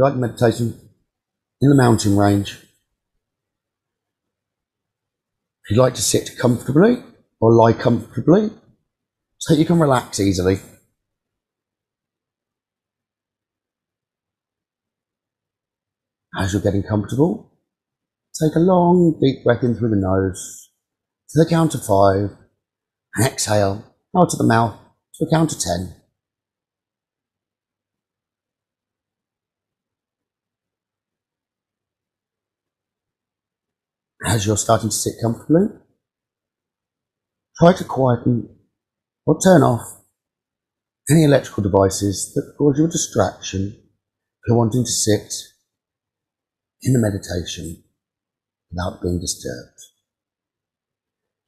Like meditation in the mountain range. If you'd like to sit comfortably or lie comfortably, so you can relax easily. As you're getting comfortable, take a long, deep breath in through the nose to the count of five, and exhale out of the mouth to the count of ten. As you're starting to sit comfortably, try to quieten or turn off any electrical devices that cause you a distraction if you're wanting to sit in the meditation without being disturbed.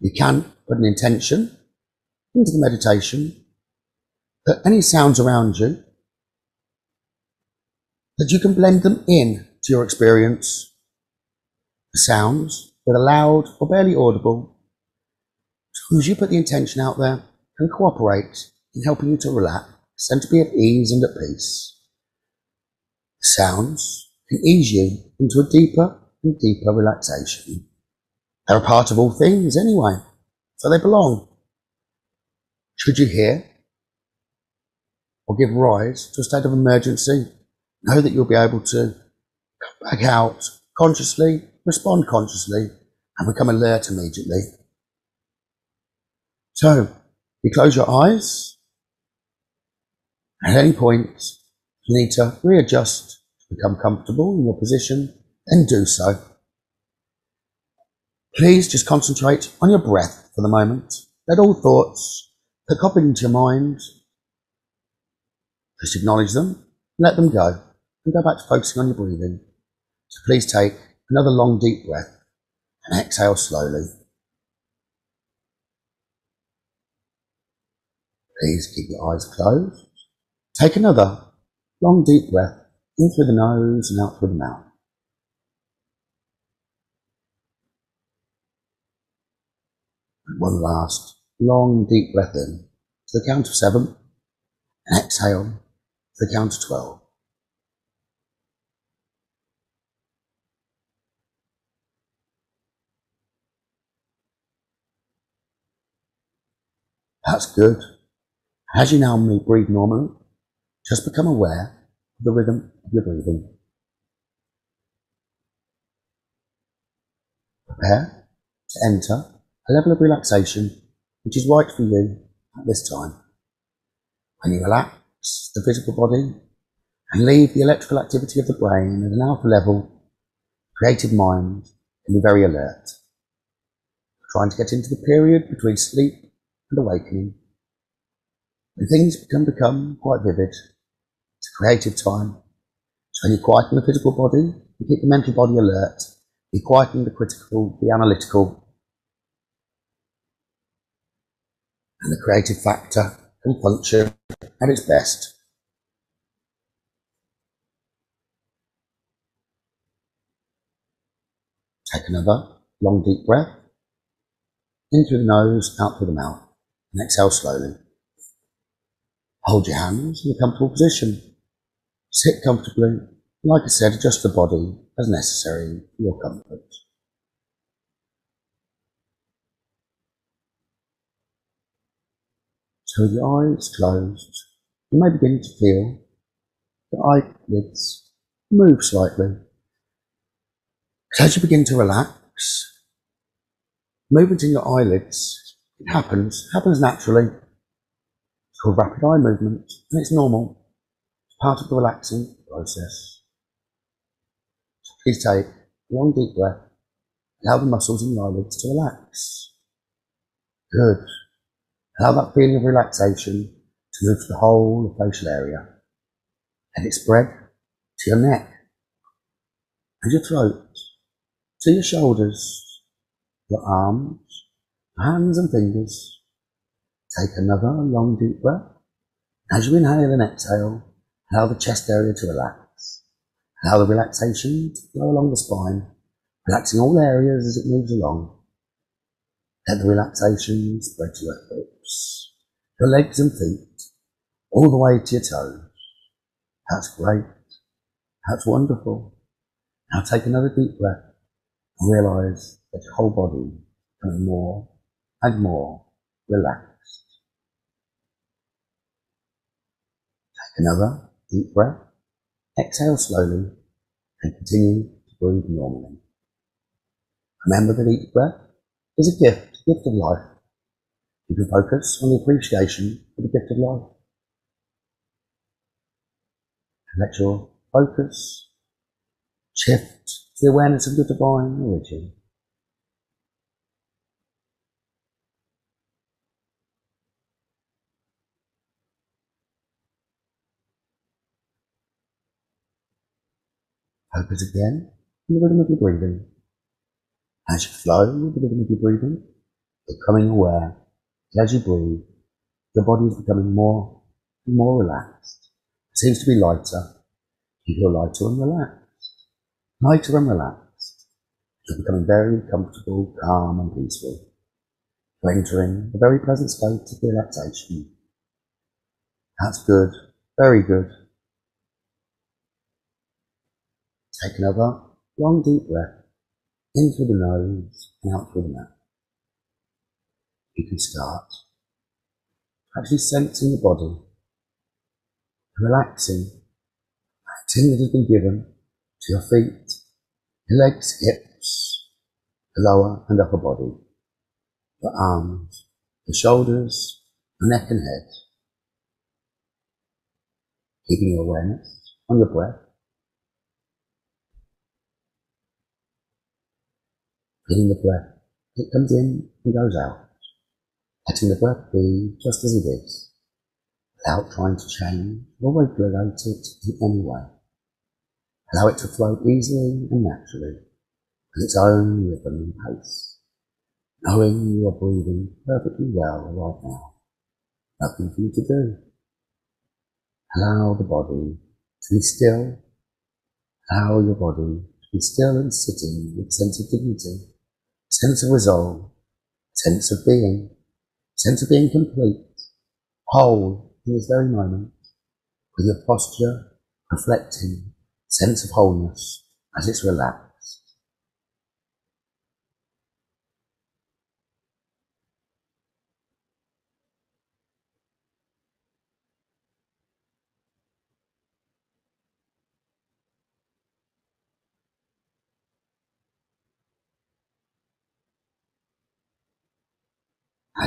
You can put an intention into the meditation that any sounds around you, that you can blend them in to your experience. Sounds, whether loud or barely audible, as you put the intention out there, can cooperate in helping you to relax and to be at ease and at peace. Sounds can ease you into a deeper and deeper relaxation. They're a part of all things anyway, so they belong. Should you hear or give rise to a state of emergency, know that you'll be able to come back out consciously, respond consciously, and become alert immediately. So, you close your eyes. At any point, you need to readjust to become comfortable in your position, then do so. Please just concentrate on your breath for the moment. Let all thoughts that pop into your mind, just acknowledge them, let them go, and go back to focusing on your breathing. So please take another long deep breath and exhale slowly. Please keep your eyes closed. Take another long deep breath in through the nose and out through the mouth. And one last long deep breath in to the count of seven and exhale to the count of twelve. That's good. As you now breathe normally, just become aware of the rhythm of your breathing. Prepare to enter a level of relaxation which is right for you at this time. When you relax the physical body and leave the electrical activity of the brain at an alpha level, creative mind can be very alert. Trying to get into the period between sleep and awakening. and things can become quite vivid, it's a creative time. So when you quieten the physical body, you keep the mental body alert, you quieten the critical, the analytical, and the creative factor can function at its best. Take another long deep breath in through the nose, out through the mouth, and exhale slowly. Hold your hands in a comfortable position. Sit comfortably. Like I said, adjust the body as necessary for your comfort. So with your eyes closed, you may begin to feel the eyelids move slightly. As you begin to relax, movement in your eyelids, it happens, happens naturally. It's called rapid eye movement, and it's normal. It's part of the relaxing process. So please take long deep breath. Allow the muscles in your eyelids to relax. Good. Allow that feeling of relaxation to move to the whole facial area. Let it spread to your neck and your throat, to your shoulders, your arms, hands and fingers. Take another long deep breath. As you inhale and exhale, allow the chest area to relax. Allow the relaxation to flow along the spine, relaxing all areas as it moves along. Let the relaxation spread to your hips, your legs and feet, all the way to your toes. That's great. That's wonderful. Now take another deep breath and realize that your whole body is more and more relaxed. Take another deep breath. Exhale slowly and continue to breathe normally. Remember that each breath is a gift, a gift of life. You can focus on the appreciation for the gift of life. And let your focus shift to the awareness of the divine origin. On the rhythm of your breathing. As you flow with the rhythm of your breathing, becoming aware that as you breathe, your body is becoming more and more relaxed. It seems to be lighter. You feel lighter and relaxed. Lighter and relaxed. You're becoming very comfortable, calm and peaceful. You're entering a very pleasant state of relaxation. That's good. Very good. Take another long deep breath in through the nose and out through the mouth. You can start actually sensing the body, relaxing, acting that has been given to your feet, your legs, hips, the lower and upper body, your arms, the shoulders, the neck and head. Keeping your awareness on your breath feeling the breath. It comes in and goes out. Letting the breath be just as it is, without trying to change or regulate it in any way. Allow it to flow easily and naturally, with its own rhythm and pace, knowing you are breathing perfectly well right now. Nothing for you to do. Allow the body to be still. Allow your body to be still and sitting with sense of dignity sense of resolve, sense of being, sense of being complete, whole in this very moment, with your posture reflecting sense of wholeness as it's relaxed.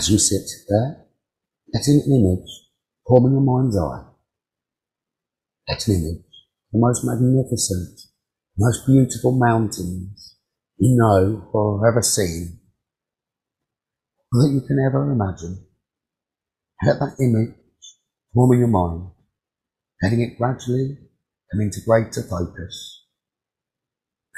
As you sit there, letting an image form in your mind's eye. Let an image, the most magnificent, most beautiful mountains you know or have ever seen, or that you can ever imagine. Let that image form in your mind, letting it gradually come into greater focus.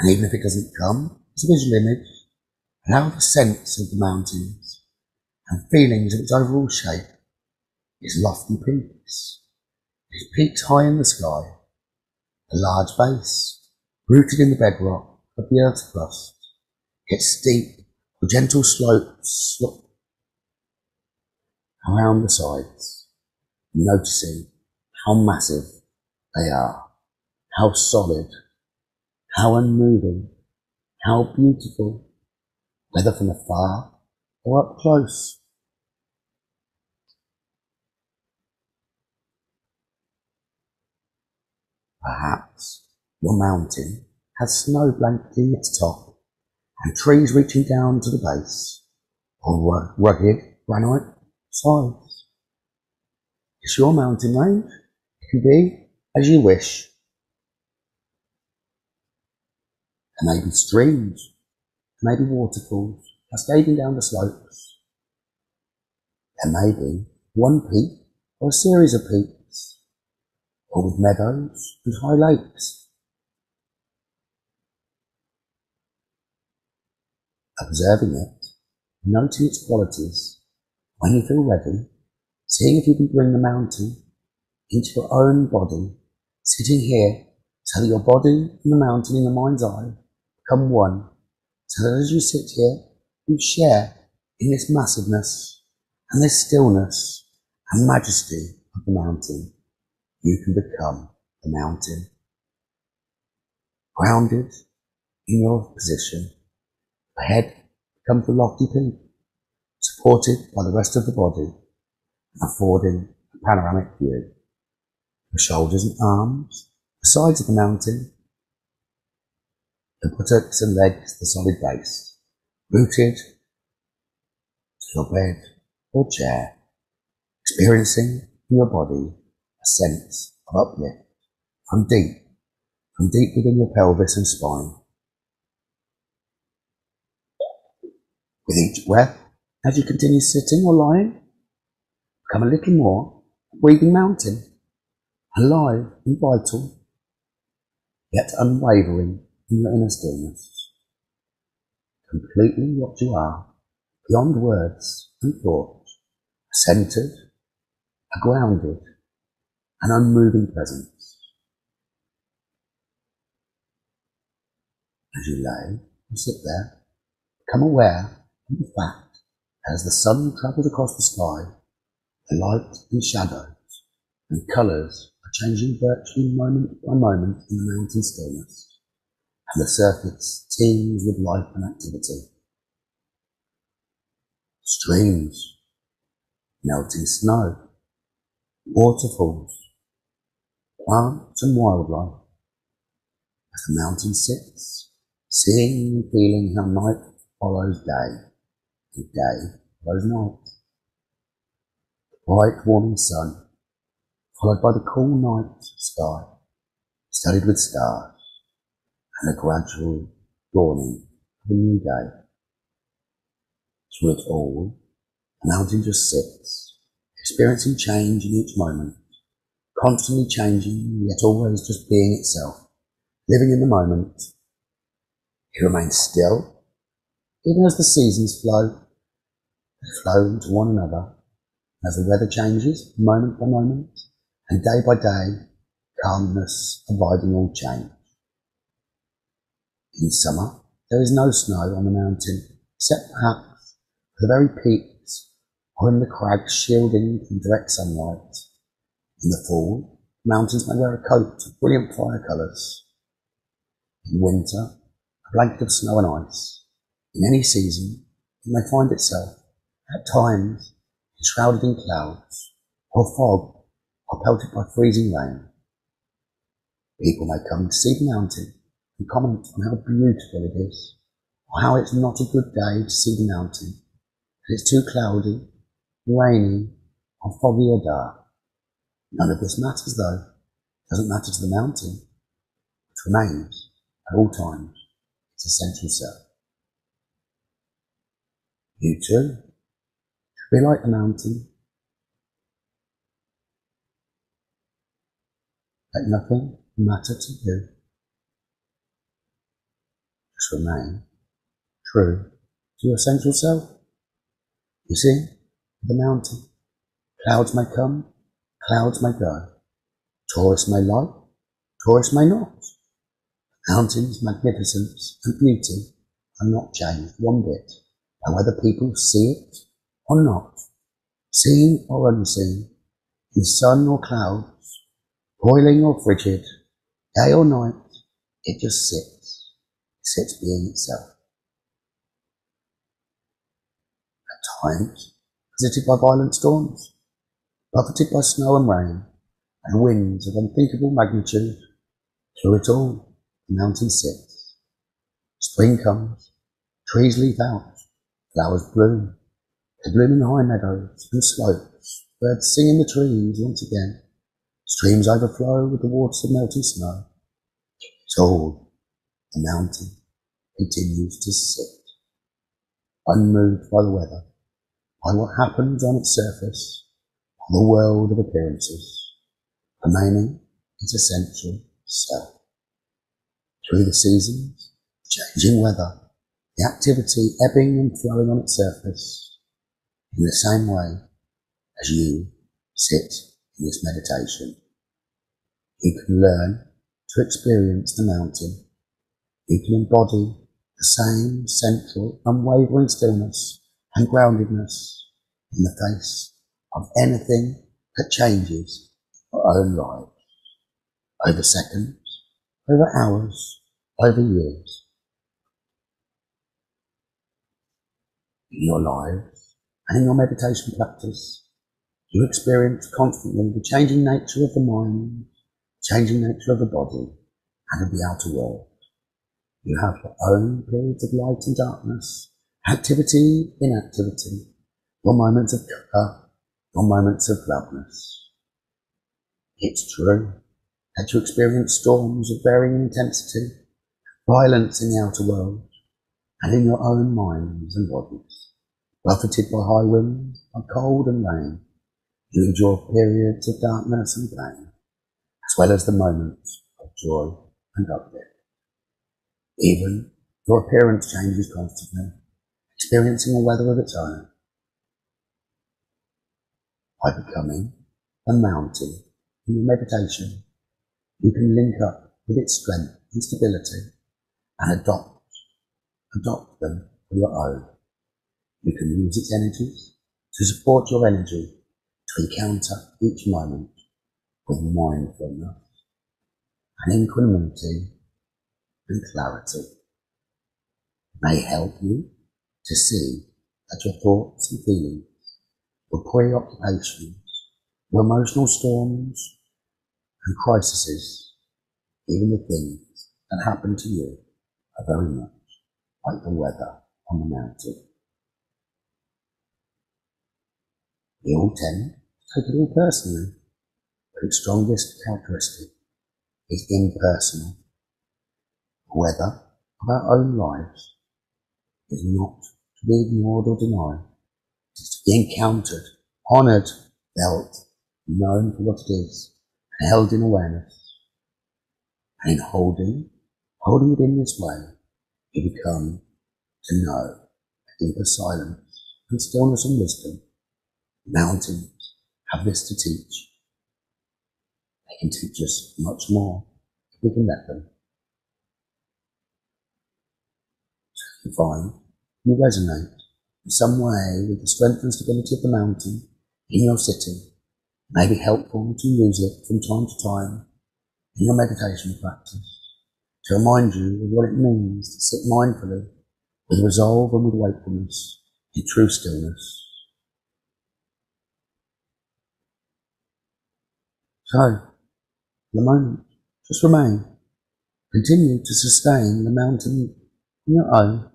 And even if it doesn't come as a visual image, allow the sense of the mountains and feelings of its overall shape, its lofty peaks, its peaks high in the sky, a large base, rooted in the bedrock of the earth's crust, its steep or gentle slopes slope around the sides, noticing how massive they are, how solid, how unmoving, how beautiful, whether from afar or up close. Perhaps your mountain has snow blanketing its top and trees reaching down to the base, or rugged granite sides. It's your mountain range. It can be as you wish. There may be streams, there may be waterfalls cascading down the slopes. There may be one peak or a series of peaks with meadows and high lakes. Observing it, noting its qualities, when you feel ready, seeing if you can bring the mountain into your own body, sitting here, so that your body and the mountain in the mind's eye become one, so that as you sit here, you share in this massiveness and this stillness and majesty of the mountain you can become the mountain. grounded in your position. The head becomes the lofty peak, supported by the rest of the body, affording a panoramic view. The shoulders and arms, the sides of the mountain, the buttocks and legs, the solid base, rooted to your bed or chair, experiencing in your body a sense of uplift from deep, from deep within your pelvis and spine. With each breath, as you continue sitting or lying, become a little more breathing mountain, alive and vital, yet unwavering in your inner stillness. Completely what you are, beyond words and thoughts, centered, grounded, an unmoving presence. As you lay and sit there, become aware of the fact that as the sun travels across the sky, the light and shadows and colours are changing virtually moment by moment in the mountain stillness, and the surface teems with life and activity. Streams, melting snow, waterfalls, plants and wildlife. As the mountain sits, seeing and feeling how night follows day, and day follows night. The bright warming sun, followed by the cool night sky, studded with stars, and the gradual dawning of a new day. Through it all, the mountain just sits, experiencing change in each moment, constantly changing, yet always just being itself, living in the moment. It remains still, even as the seasons flow, they flow into one another, as the weather changes moment by moment, and day by day, calmness abiding all change. In summer, there is no snow on the mountain, except perhaps the very peaks or in the crags shielding from direct sunlight. In the fall, mountains may wear a coat of brilliant fire colours. In winter, a blanket of snow and ice. In any season, it may find itself, at times, shrouded in clouds, or fog, or pelted by freezing rain. People may come to see the mountain and comment on how beautiful it is, or how it's not a good day to see the mountain, that it's too cloudy, rainy, or foggy or dark. None of this matters though. It doesn't matter to the mountain, which remains at all times its essential self. You too be like the mountain. Let nothing matter to you. Just remain true to your essential self. You see, the mountain. Clouds may come, clouds may go. Tourists may like, tourists may not. Mountain's magnificence and beauty are not changed one bit by whether people see it or not, seen or unseen, in sun or clouds, boiling or frigid, day or night, it just sits, sits being itself. At times, visited by violent storms, buffeted by snow and rain, and winds of unthinkable magnitude, through it all, the mountain sits. Spring comes, trees leaf out, flowers bloom, they bloom in high meadows and slopes, birds sing in the trees once again, streams overflow with the waters of melting snow. It's So the mountain continues to sit, unmoved by the weather, by what happens on its surface, the world of appearances, remaining its essential self. Through the seasons, changing weather, the activity ebbing and flowing on its surface, in the same way as you sit in this meditation. You can learn to experience the mountain. You can embody the same central, unwavering stillness and groundedness in the face of anything that changes our own lives. Over seconds, over hours, over years in your lives and in your meditation practice, you experience constantly the changing nature of the mind, changing nature of the body, and of the outer world. You have your own periods of light and darkness, activity, inactivity, your moments of colour, your moments of gladness. It's true that you experience storms of varying intensity, violence in the outer world, and in your own minds and bodies. Buffeted by high winds, by cold and rain, you endure periods of darkness and pain, as well as the moments of joy and uplift. Even your appearance changes constantly, experiencing a weather of its own. By becoming a mountain in your meditation, you can link up with its strength and stability and adopt, adopt them for your own. You can use its energies to support your energy to encounter each moment with mindfulness and equanimity and clarity may help you to see that your thoughts and feelings, your preoccupations, your emotional storms and crises, even the things that happen to you, are very much like the weather on the mountain. We all tend to take it all personally, but its strongest characteristic is impersonal. The weather of our own lives is not to be ignored or denied. Encountered, honoured, felt, known for what it is, held in awareness. And in holding, holding it in this way, you become to know a deeper silence and stillness and wisdom. Mountains have this to teach. They can teach us much more if we can let them. So you find you resonate in some way with the strength and stability of the mountain in your it may be helpful to use it from time to time in your meditation practice to remind you of what it means to sit mindfully with resolve and with wakefulness in true stillness. So, for the moment, just remain. Continue to sustain the mountain in your own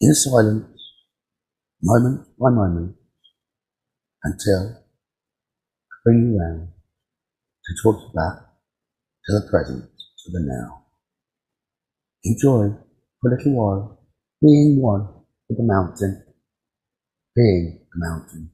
inner silence, moment by moment, until I bring you round to talk you back to the present, to the now. Enjoy for a little while being one with the mountain, being the mountain.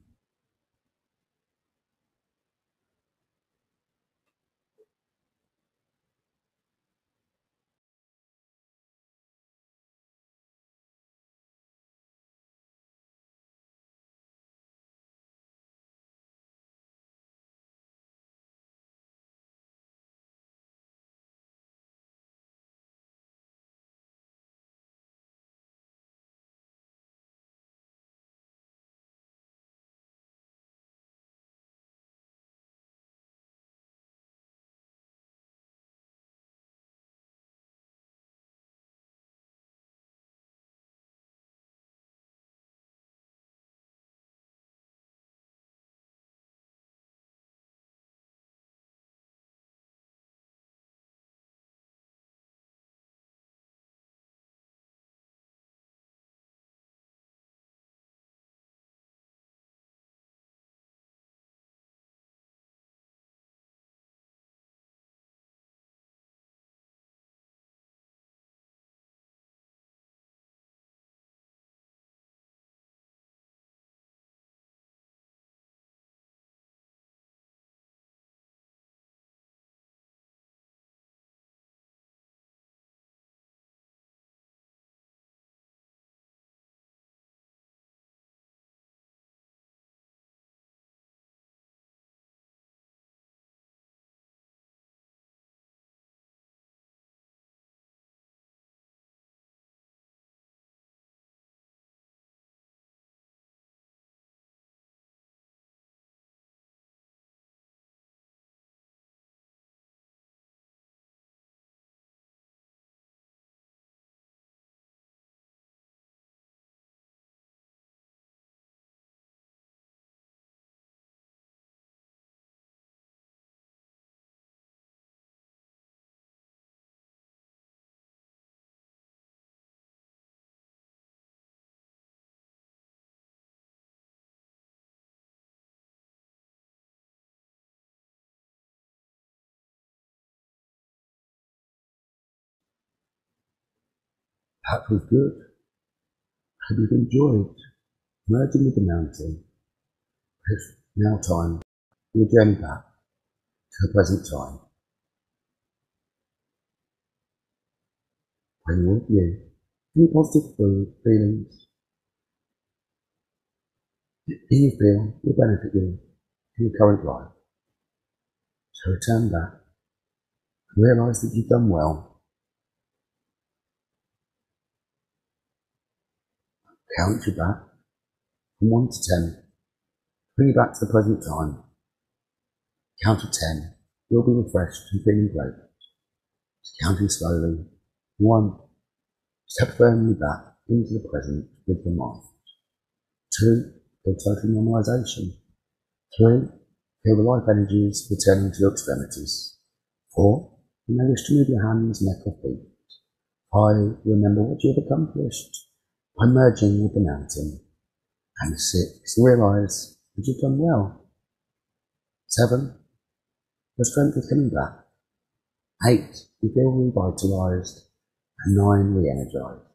That was good. Hope you've enjoyed merging with the mountain. It's now time your journey back to the present time. Bring with you any positive feelings that you feel will benefit you in your current life. So return back and realize that you've done well. Count you back from 1 to 10. Bring you back to the present time. Count to 10. You'll be refreshed and feeling great. Counting slowly. 1. Step firmly back into the present with the mind. 2. Feel total normalization. 3. Feel the life energies returning to your extremities. 4. You may wish to move your hands, neck or feet. 5. Remember what you have accomplished by merging with the mountain. And 6. Realize that you've done well. 7. your strength is coming back. 8. You feel revitalized. And 9. Re-energized.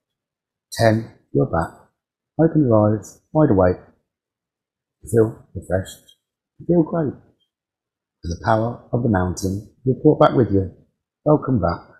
10. You're back. Open your eyes, wide awake. You feel refreshed. You feel great. With the power of the mountain, you're brought back with you. Welcome back.